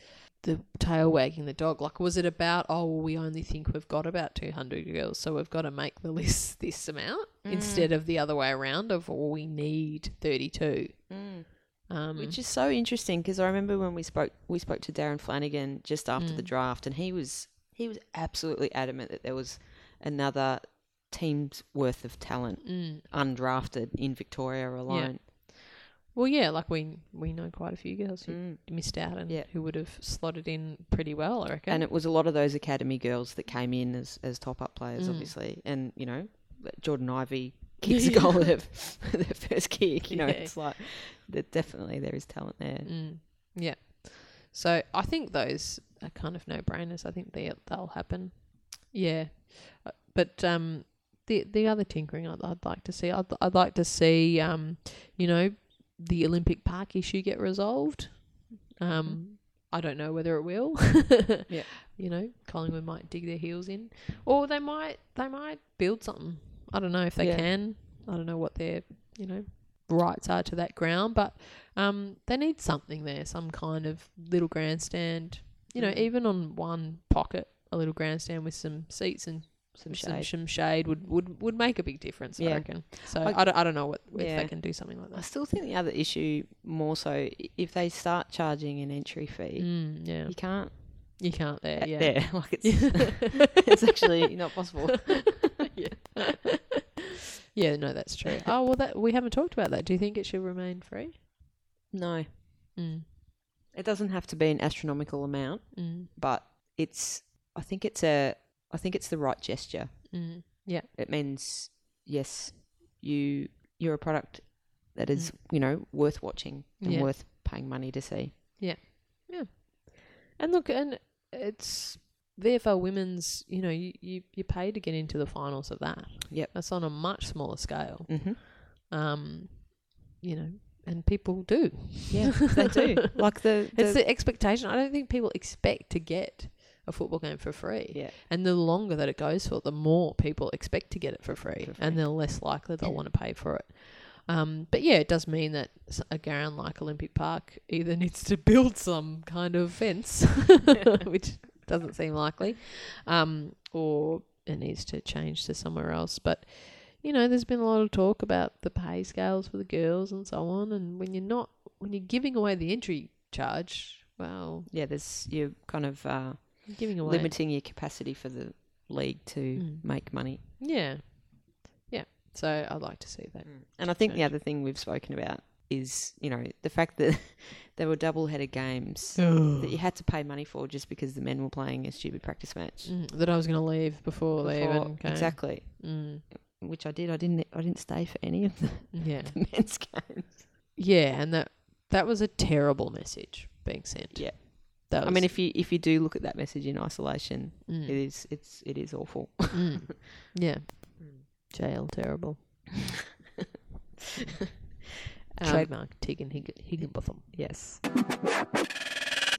the tail wagging the dog. Like, was it about, oh, well, we only think we've got about 200 girls, so we've got to make the list this amount Mm. instead of the other way around of, oh, we need 32. Um, Which is so interesting because I remember when we spoke we spoke to Darren Flanagan just after the Mm. draft, and he was he was absolutely adamant that there was another team's worth of talent mm. undrafted in Victoria alone. Well, yeah, like we we know quite a few girls who Mm. missed out and Yeah. who would have slotted in pretty well, I reckon. And it was a lot of those academy girls that came in as, as top up players, Mm. obviously. And you know, Jordan Ivey kicks a goal at her, their first kick. You know, Yeah. it's like definitely there is talent there. Mm, yeah. So I think those kind of no brainers. I think they they'll happen. Yeah, Uh, but um, the the other tinkering I'd, I'd like to see, I'd I'd like to see um, you know, the Olympic Park issue get resolved. Um, I don't know whether it will. Yeah. You know, Collingwood might dig their heels in, or they might they might build something. I don't know if they Yeah. can. I don't know what their you know rights are to that ground, but um, they need something there, some kind of little grandstand. You know, Mm. even on one pocket, a little grandstand with some seats and Some some, shade. some shade would, would, would make a big difference. I reckon. So I- I, don't, I don't know what if Yeah. they can do something like that. I still think the other issue more so if they start charging an entry fee, Mm, yeah, you can't you can't there. Yeah, there. Like it's it's actually not possible. yeah. yeah, no, that's true. Oh well, that we haven't talked about that. Do you think it should remain free? No, Mm, it doesn't have to be an astronomical amount, mm, but it's. I think it's a. I think it's the right gesture. mm. It means yes, you you're a product that is you know worth watching and Mm. Yeah. worth paying money to see. Yeah, yeah, and look, and it's VFL women's. You know, you, you you pay to get into the finals of that. Yep. that's on a much smaller scale. Mm-hmm. Um, you know, and people do. Yeah, they do. Like the, the, It's the expectation. I don't think people expect to get a football game for free. yeah. And the longer that it goes for, the more people expect to get it for free, For free. and the less likely they'll want to pay for it. Um, but yeah, it does mean that a ground like Olympic Park either needs to build some kind of fence, which doesn't seem likely, um, or it needs to change to somewhere else. But you know, there's been a lot of talk about the pay scales for the girls and so on. And when you're not, when you're giving away the entry charge, well, Yeah, there's you're kind of uh, giving away. limiting your capacity for the league to Mm. make money. Yeah, yeah. So I'd like to see that. And I think the other thing we've spoken about is, you know, the fact that there were double headed games that Mm. you had to pay money for just because the men were playing a stupid practice match. Mm, that I was going to leave before, they Before- even came. Exactly. Mm, Which I did. I didn't I didn't stay for any of the, yeah, the men's games. yeah, and that that was a terrible message being sent. Yeah. that I mean if you if you do look at that message in isolation, mm, it is it's it is awful. mm, yeah, jail terrible. Um, Trademark Tegan Hig- Higginbotham. Yes.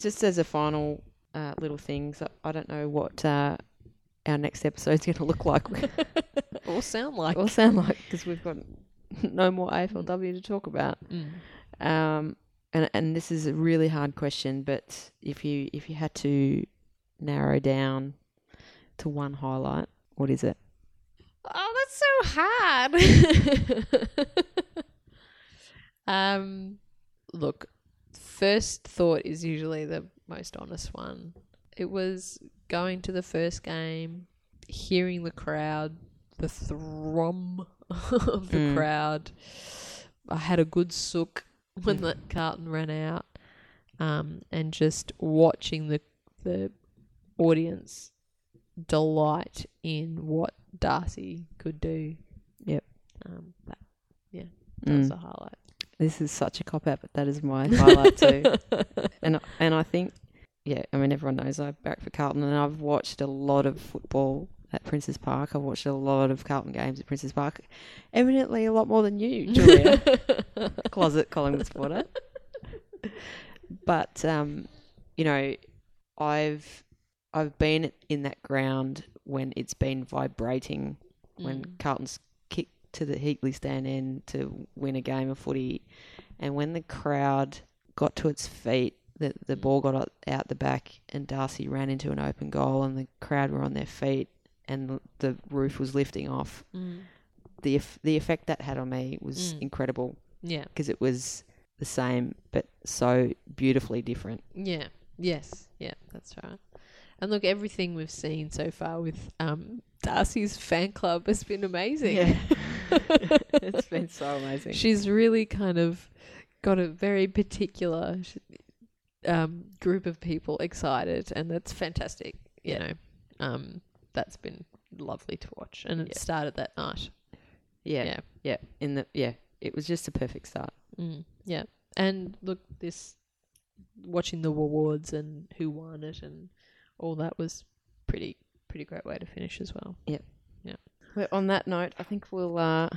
Just as a final uh, little thing, so I don't know what uh, our next episode's going to look like or sound like. or sound like because we've got no more AFLW to talk about. Mm. Um, and and this is a really hard question, but if you if you had to narrow down to one highlight, what is it? Oh, that's so hard. um, look, first thought is usually the most honest one. It was going to the first game, hearing the crowd, the thrum of the Mm. crowd. I had a good sook when that Carlton ran out, um, and just watching the the audience delight in what Darcy could do. Yep. Um, that, yeah, that was Mm. a highlight. This is such a cop out, but that is my highlight too. and and I think, yeah, I mean everyone knows I back for Carlton, and I've watched a lot of football at Princes Park. I've watched a lot of Carlton games at Princes Park, evidently a lot more than you, Julia, closet Collingwood supporter. But um, you know, I've I've been in that ground when it's been vibrating when Mm. Carlton's kicked to the Heatley stand end to win a game of footy, and when the crowd got to its feet, the the Mm. ball got out- the back, and Darcy ran into an open goal, and the crowd were on their feet, and the, roof was lifting off. Mm. the The effect that had on me was Mm. incredible Yeah, because it was the same but so beautifully different. yeah, yes, yeah, that's right. And look, everything we've seen so far with um, Darcy's fan club has been amazing. Yeah. it's been so amazing. She's really kind of got a very particular um, group of people excited, and that's fantastic. You Yeah. know, um, that's been lovely to watch, and it Yeah. started that night. Yeah, Yeah. yeah. In the yeah, it was just a perfect start. Mm, yeah, and look, this watching the awards and who won it and all that was pretty pretty great way to finish as well. Yeah. Yeah. Well, on that note, I think we'll, uh,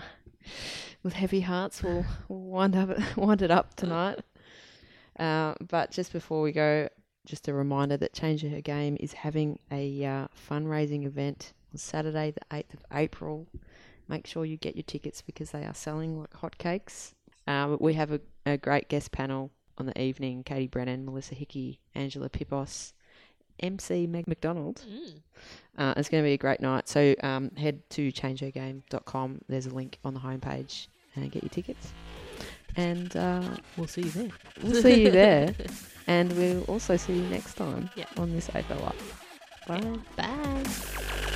with heavy hearts, we'll, we'll wind up wind it up tonight. Uh, but just before we go, just a reminder that Change Her Game is having a uh, fundraising event on Saturday, the eighth of April. Make sure you get your tickets because they are selling like hotcakes. Uh, we have a, a great guest panel on the evening: Katie Brennan, Melissa Hickey, Angela Pippos, MC Meg McDonald. Mm. Uh, it's going to be a great night. So um, head to changehergame.com. There's a link on the homepage and get your tickets. And uh, We'll see you there. we'll see you there. And we'll also see you next time Yeah. on this AFL Up. Bye. Bye.